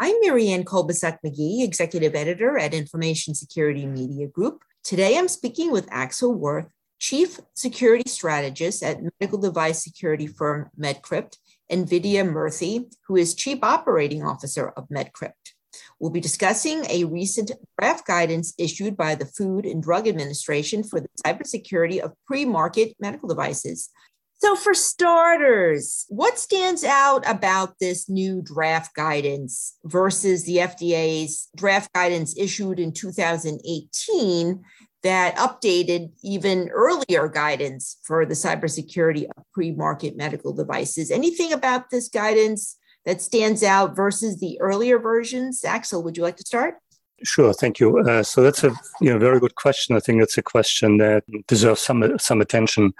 I'm Marianne Kolbasuk McGee, Executive Editor at Information Security Media Group. Today I'm speaking with Axel Wirth, Chief Security Strategist at medical device security firm MedCrypt, and Vidya Murthy, who is Chief Operating Officer of MedCrypt. We'll be discussing a recent draft guidance issued by the Food and Drug Administration for the cybersecurity of pre market medical devices. So, for starters, what stands out about this new draft guidance versus the FDA's draft guidance issued in 2018 that updated even earlier guidance for the cybersecurity of pre market medical devices? Anything about this guidance that stands out versus the earlier versions? Axel, would you like to start? Sure, thank you. Uh, so that's a you know very good question. I think it's a question that deserves some some attention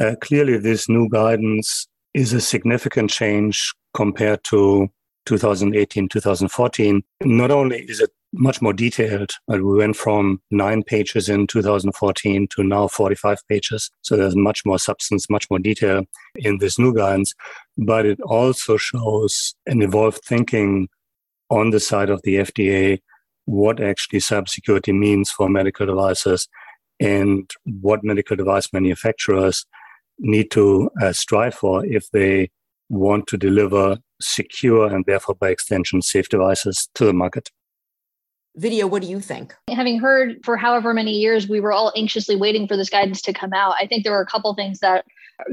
uh, clearly, this new guidance is a significant change compared to 2018, 2014. Not only is it much more detailed, but we went from nine pages in 2014 to now 45 pages. So there's much more substance, much more detail in this new guidance. But it also shows an evolved thinking on the side of the FDA what actually cybersecurity means for medical devices and what medical device manufacturers need to uh, strive for if they want to deliver secure and therefore by extension safe devices to the market. Vidya, what do you think? Having heard for however many years we were all anxiously waiting for this guidance to come out, I think there were a couple things that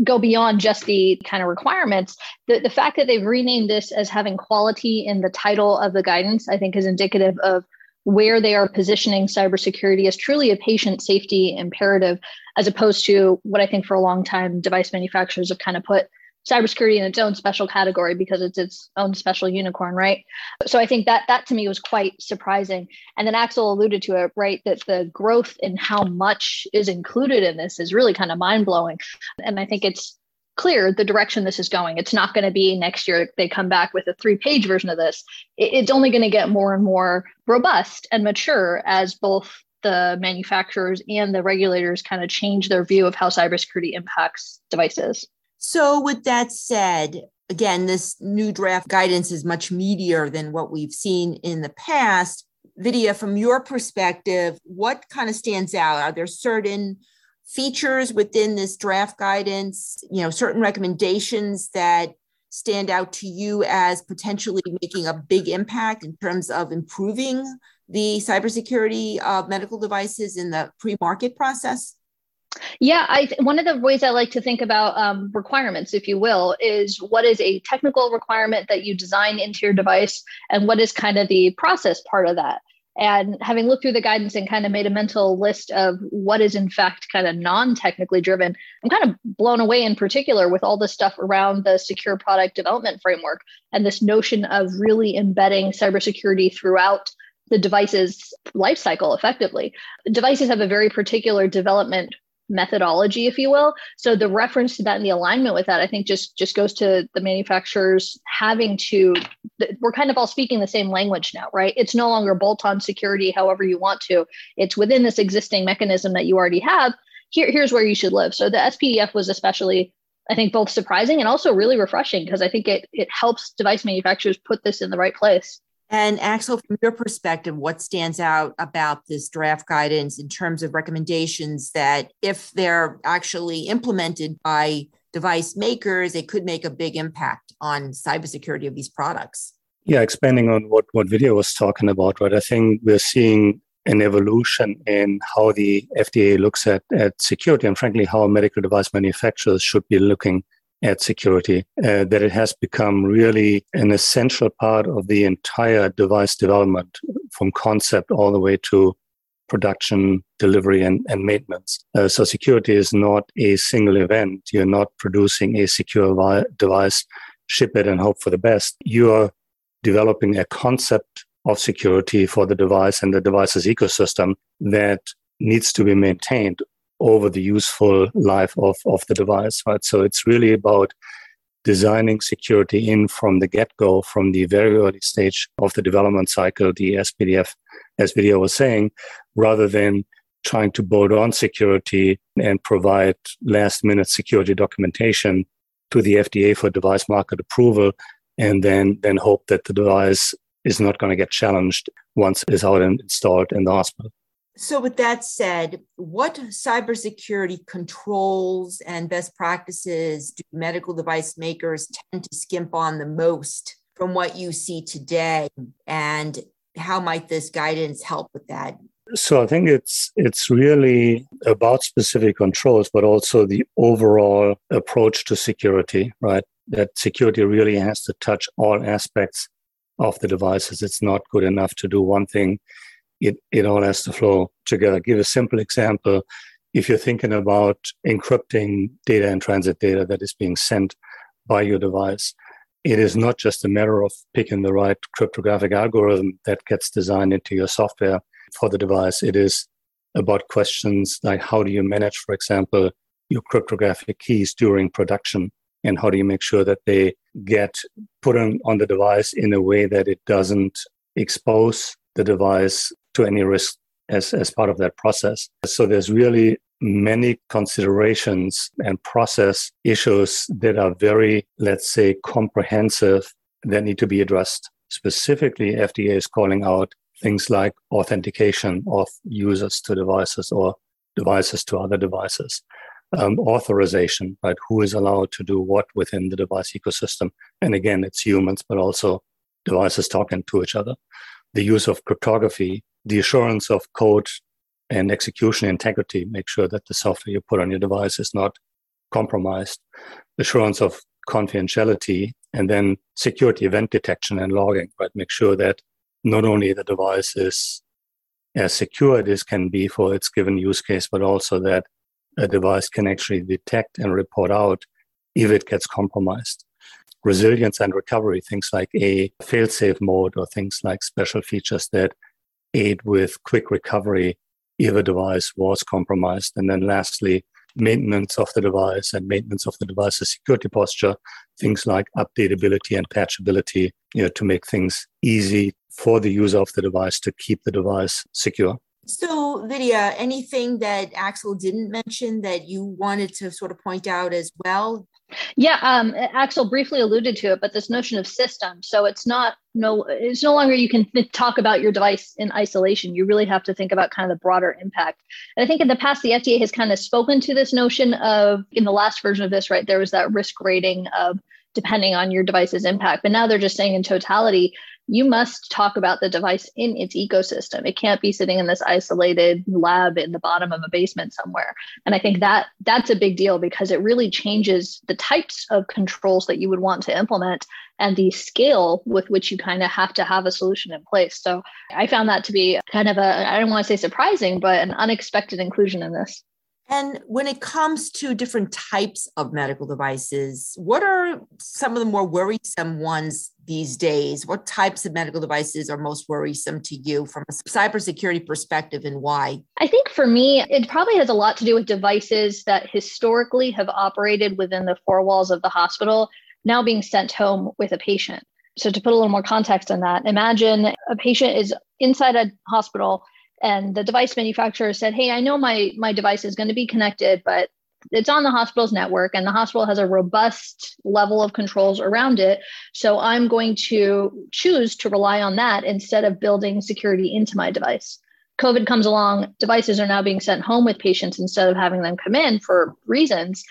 go beyond just the kind of requirements. The, the fact that they've renamed this as having quality in the title of the guidance, I think is indicative of where they are positioning cybersecurity as truly a patient safety imperative, as opposed to what I think for a long time device manufacturers have kind of put cybersecurity in its own special category because it's its own special unicorn, right? So I think that that to me was quite surprising. And then Axel alluded to it, right? That the growth in how much is included in this is really kind of mind blowing. And I think it's clear the direction this is going. It's not going to be next year they come back with a three page version of this. It's only going to get more and more robust and mature as both the manufacturers and the regulators kind of change their view of how cybersecurity impacts devices. So, with that said, again, this new draft guidance is much meatier than what we've seen in the past. Vidya, from your perspective, what kind of stands out? Are there certain features within this draft guidance, you know, certain recommendations that stand out to you as potentially making a big impact in terms of improving the cybersecurity of medical devices in the pre-market process? Yeah, I th- one of the ways I like to think about um, requirements, if you will, is what is a technical requirement that you design into your device, and what is kind of the process part of that. And having looked through the guidance and kind of made a mental list of what is in fact kind of non-technically driven, I'm kind of blown away in particular with all the stuff around the secure product development framework and this notion of really embedding cybersecurity throughout the device's life cycle effectively. Devices have a very particular development methodology if you will. So the reference to that and the alignment with that i think just just goes to the manufacturers having to we're kind of all speaking the same language now right? It's no longer bolt on security however you want to. It's within this existing mechanism that you already have. Here here's where you should live. So the spdf was especially i think both surprising and also really refreshing because i think it it helps device manufacturers put this in the right place and Axel, from your perspective, what stands out about this draft guidance in terms of recommendations that, if they're actually implemented by device makers, it could make a big impact on cybersecurity of these products? Yeah, expanding on what, what Vidya was talking about, right? I think we're seeing an evolution in how the FDA looks at, at security and frankly how medical device manufacturers should be looking at security, uh, that it has become really an essential part of the entire device development from concept all the way to production, delivery, and, and maintenance. Uh, so security is not a single event. You're not producing a secure vi- device, ship it, and hope for the best. You are developing a concept of security for the device and the device's ecosystem that needs to be maintained over the useful life of, of the device, right? So it's really about designing security in from the get-go, from the very early stage of the development cycle, the SPDF, as Vidya was saying, rather than trying to bolt on security and provide last minute security documentation to the FDA for device market approval and then then hope that the device is not going to get challenged once it is out and installed in the hospital. So, with that said, what cybersecurity controls and best practices do medical device makers tend to skimp on the most from what you see today? And how might this guidance help with that? So I think it's it's really about specific controls, but also the overall approach to security, right? That security really has to touch all aspects of the devices. It's not good enough to do one thing. It it all has to flow together. Give a simple example. If you're thinking about encrypting data and transit data that is being sent by your device, it is not just a matter of picking the right cryptographic algorithm that gets designed into your software for the device. It is about questions like how do you manage, for example, your cryptographic keys during production? And how do you make sure that they get put on, on the device in a way that it doesn't expose the device to any risk as, as part of that process? So there's really many considerations and process issues that are very, let's say, comprehensive that need to be addressed. Specifically, FDA is calling out things like authentication of users to devices or devices to other devices. Um, authorization, right? Who is allowed to do what within the device ecosystem? And again, it's humans, but also devices talking to each other. The use of cryptography, the assurance of code and execution integrity, make sure that the software you put on your device is not compromised. Assurance of confidentiality, and then security event detection and logging, right? Make sure that not only the device is as secure as can be for its given use case, but also that a device can actually detect and report out if it gets compromised. Resilience and recovery, things like a fail-safe mode or things like special features that aid with quick recovery if a device was compromised. And then lastly, maintenance of the device and maintenance of the device's security posture, things like updatability and patchability, you know, to make things easy for the user of the device to keep the device secure. So, Vidya, anything that Axel didn't mention that you wanted to sort of point out as well? Yeah, um, Axel briefly alluded to it, but this notion of system. So it's not no, it's no longer you can th- talk about your device in isolation. You really have to think about kind of the broader impact. And I think in the past, the FDA has kind of spoken to this notion of in the last version of this, right? There was that risk rating of depending on your device's impact, but now they're just saying in totality, you must talk about the device in its ecosystem. It can't be sitting in this isolated lab in the bottom of a basement somewhere. And I think that that's a big deal because it really changes the types of controls that you would want to implement and the scale with which you kind of have to have a solution in place. So I found that to be kind of a, I don't want to say surprising, but an unexpected inclusion in this. And when it comes to different types of medical devices, what are some of the more worrisome ones these days? What types of medical devices are most worrisome to you from a cybersecurity perspective and why? I think for me, it probably has a lot to do with devices that historically have operated within the four walls of the hospital, now being sent home with a patient. So, to put a little more context on that, imagine a patient is inside a hospital and the device manufacturer said hey i know my my device is going to be connected but it's on the hospital's network and the hospital has a robust level of controls around it. So i'm going to choose to rely on that instead of building security into my device. Covid comes along devices are now being sent home with patients instead of having them come in for reasons.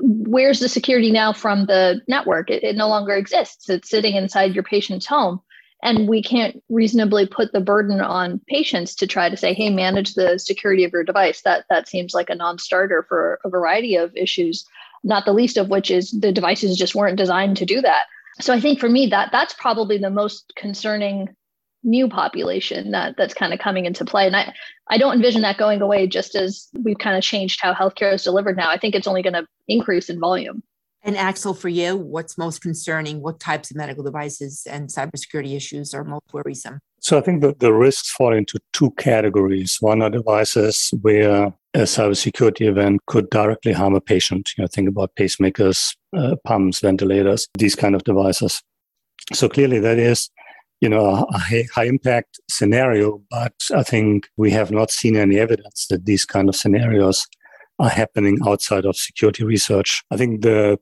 Where's the security now from the network? It, it no longer exists. It's sitting inside your patient's home and we can't reasonably put the burden on patients to try to say hey manage the security of your device. That that seems like a non-starter for a variety of issues not the least of which is the devices just weren't designed to do that. So i think for me that that's probably the most concerning new population that that's kind of coming into play. And i i don't envision that going away just as we've kind of changed how healthcare is delivered now. I think it's only going to increase in volume and Axel, for you, what's most concerning? What types of medical devices and cybersecurity issues are most worrisome? So I think that the risks fall into two categories. One are devices where a cybersecurity event could directly harm a patient. You know, think about pacemakers, uh, pumps, ventilators, these kind of devices. So clearly, that is, you know, a high impact scenario. But I think we have not seen any evidence that these kind of scenarios are happening outside of security research. I think the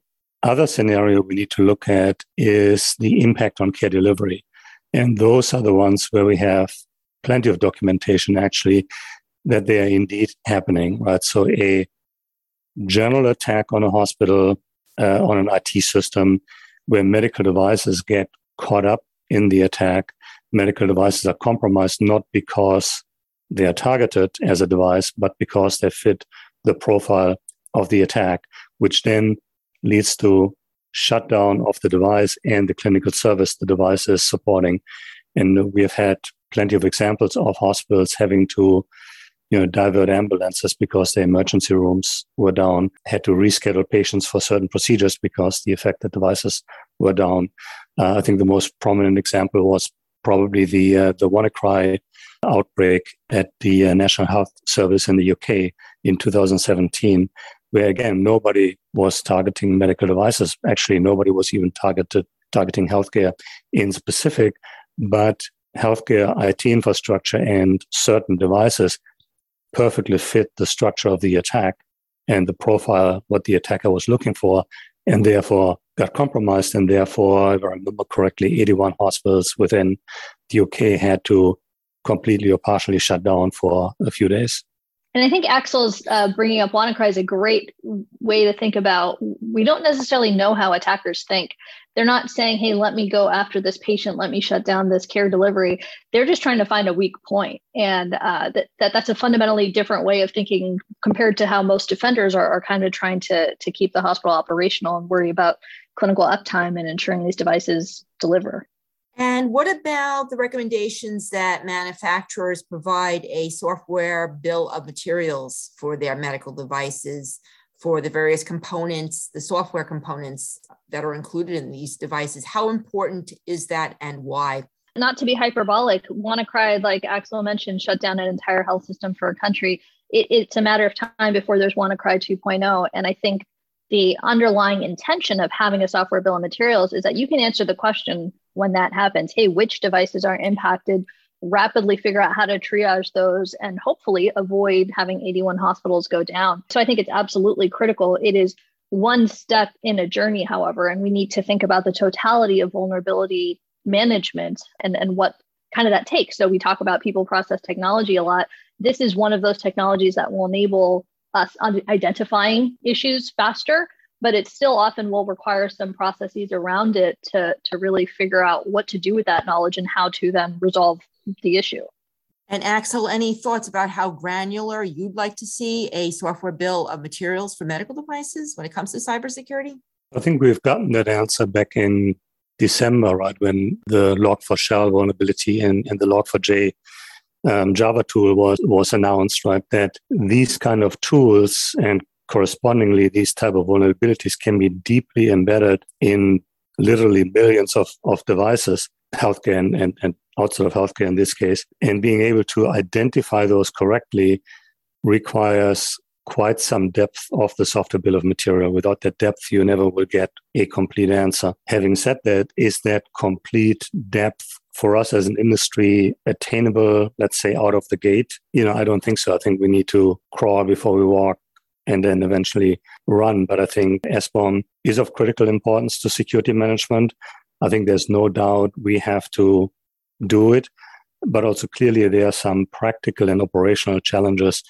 other scenario we need to look at is the impact on care delivery. And those are the ones where we have plenty of documentation actually that they are indeed happening, right? So a general attack on a hospital, uh, on an IT system where medical devices get caught up in the attack. Medical devices are compromised not because they are targeted as a device, but because they fit the profile of the attack, which then leads to shutdown of the device and the clinical service the device is supporting. And we have had plenty of examples of hospitals having to you know, divert ambulances because the emergency rooms were down, had to reschedule patients for certain procedures because the affected devices were down. Uh, I think the most prominent example was probably the uh, the WannaCry outbreak at the uh, National Health Service in the UK in 2017, where again nobody was targeting medical devices. Actually, nobody was even targeted targeting healthcare in specific, but healthcare IT infrastructure and certain devices perfectly fit the structure of the attack and the profile what the attacker was looking for, and therefore got compromised. And therefore, if I remember correctly, 81 hospitals within the UK had to completely or partially shut down for a few days. And I think Axel's uh, bringing up WannaCry is a great way to think about. We don't necessarily know how attackers think. They're not saying, "Hey, let me go after this patient. Let me shut down this care delivery." They're just trying to find a weak point, and uh, that, that that's a fundamentally different way of thinking compared to how most defenders are, are kind of trying to to keep the hospital operational and worry about clinical uptime and ensuring these devices deliver. And what about the recommendations that manufacturers provide a software bill of materials for their medical devices for the various components, the software components that are included in these devices? How important is that and why? Not to be hyperbolic, WannaCry, like Axel mentioned, shut down an entire health system for a country. It, it's a matter of time before there's WannaCry 2.0. And I think the underlying intention of having a software bill of materials is that you can answer the question when that happens. Hey which devices are impacted? Rapidly figure out how to triage those and hopefully avoid having 81 hospitals go down. So i think it's absolutely critical. It is one step in a journey however and we need to think about the totality of vulnerability management and, and what kind of that takes. So we talk about people process technology a lot. This is one of those technologies that will enable us identifying issues faster but it still often will require some processes around it to, to really figure out what to do with that knowledge and how to then resolve the issue. And Axel, any thoughts about how granular you'd like to see a software bill of materials for medical devices when it comes to cybersecurity? I think we've gotten that answer back in December, right, when the log4shell vulnerability and, and the log4j um, Java tool was was announced, right? That these kind of tools and correspondingly these type of vulnerabilities can be deeply embedded in literally millions of, of devices, healthcare and, and, and outside of healthcare in this case. And being able to identify those correctly requires quite some depth of the software bill of material. Without that depth, you never will get a complete answer. Having said that, is that complete depth for us as an industry attainable, let's say, out of the gate? You know, I don't think so. I think we need to crawl before we walk and then eventually run. But I think SBOM is of critical importance to security management. I think there's no doubt we have to do it, but also clearly there are some practical and operational challenges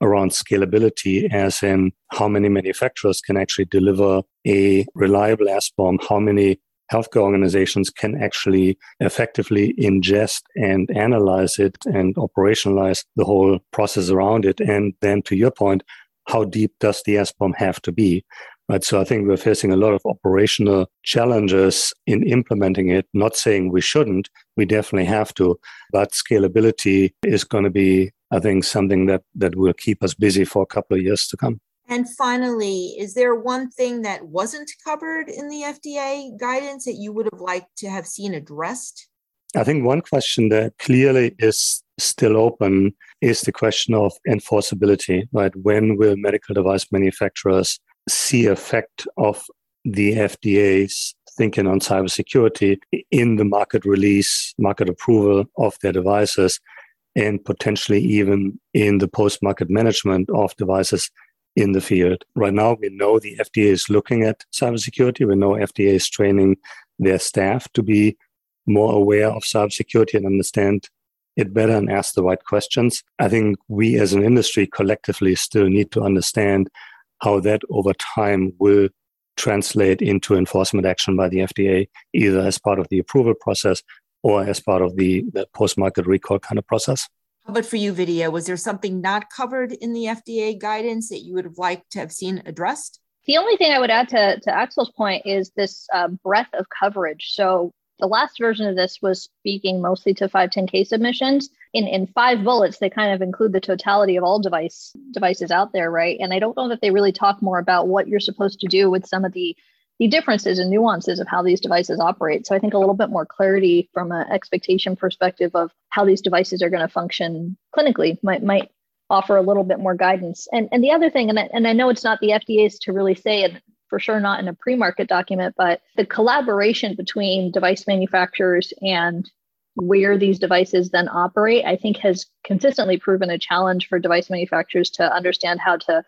around scalability, as in how many manufacturers can actually deliver a reliable SBOM, how many healthcare organizations can actually effectively ingest and analyze it and operationalize the whole process around it. And then to your point, how deep does the SBOM have to be? Right. So I think we're facing a lot of operational challenges in implementing it. Not saying we shouldn't, we definitely have to, but scalability is going to be, I think, something that that will keep us busy for a couple of years to come. And finally, is there one thing that wasn't covered in the FDA guidance that you would have liked to have seen addressed? I think one question that clearly is still open is the question of enforceability, right? When will medical device manufacturers see effect of the FDA's thinking on cybersecurity in the market release, market approval of their devices, and potentially even in the post market management of devices in the field. Right now, we know the FDA is looking at cybersecurity. We know FDA is training their staff to be more aware of cybersecurity and understand it better and ask the right questions. I think we as an industry collectively still need to understand how that over time will translate into enforcement action by the FDA, either as part of the approval process or as part of the, the post market recall kind of process. How about for you, Vidya? Was there something not covered in the FDA guidance that you would have liked to have seen addressed? The only thing I would add to, to Axel's point is this uh, breadth of coverage. So the last version of this was speaking mostly to 510k submissions. In in five bullets, they kind of include the totality of all device devices out there, right? And I don't know that they really talk more about what you're supposed to do with some of the the differences and nuances of how these devices operate. So I think a little bit more clarity from an expectation perspective of how these devices are going to function clinically might might offer a little bit more guidance. And and the other thing, and I, and I know it's not the FDA's to really say, and for sure not in a pre-market document, but the collaboration between device manufacturers and where these devices then operate, I think has consistently proven a challenge for device manufacturers to understand how to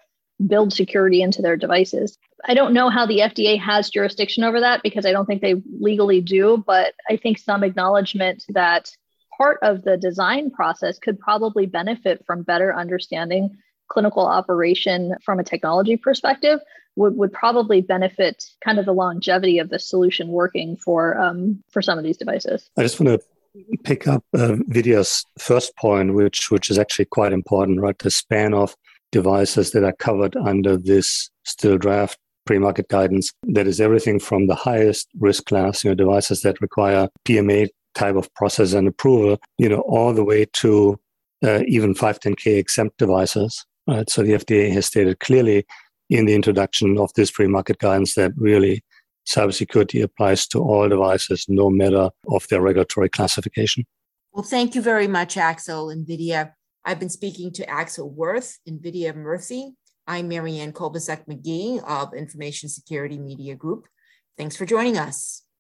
build security into their devices. I don't know how the FDA has jurisdiction over that because I don't think they legally do, but I think some acknowledgement that part of the design process could probably benefit from better understanding clinical operation from a technology perspective would, would probably benefit kind of the longevity of the solution working for um, for some of these devices. I just want to pick up uh, Vidya's first point, which which is actually quite important, right? The span of devices that are covered under this still draft pre-market guidance. That is everything from the highest risk class, you know, devices that require PMA type of process and approval, you know, all the way to uh, even 510k exempt devices. Right? So the FDA has stated clearly in the introduction of this pre-market guidance that really cybersecurity applies to all devices, no matter of their regulatory classification. Well, thank you very much, Axel and Vidya. I've been speaking to Axel Wirth, and Vidya Murthy. I'm Marianne Kolbasuk McGee of Information Security Media Group. Thanks for joining us.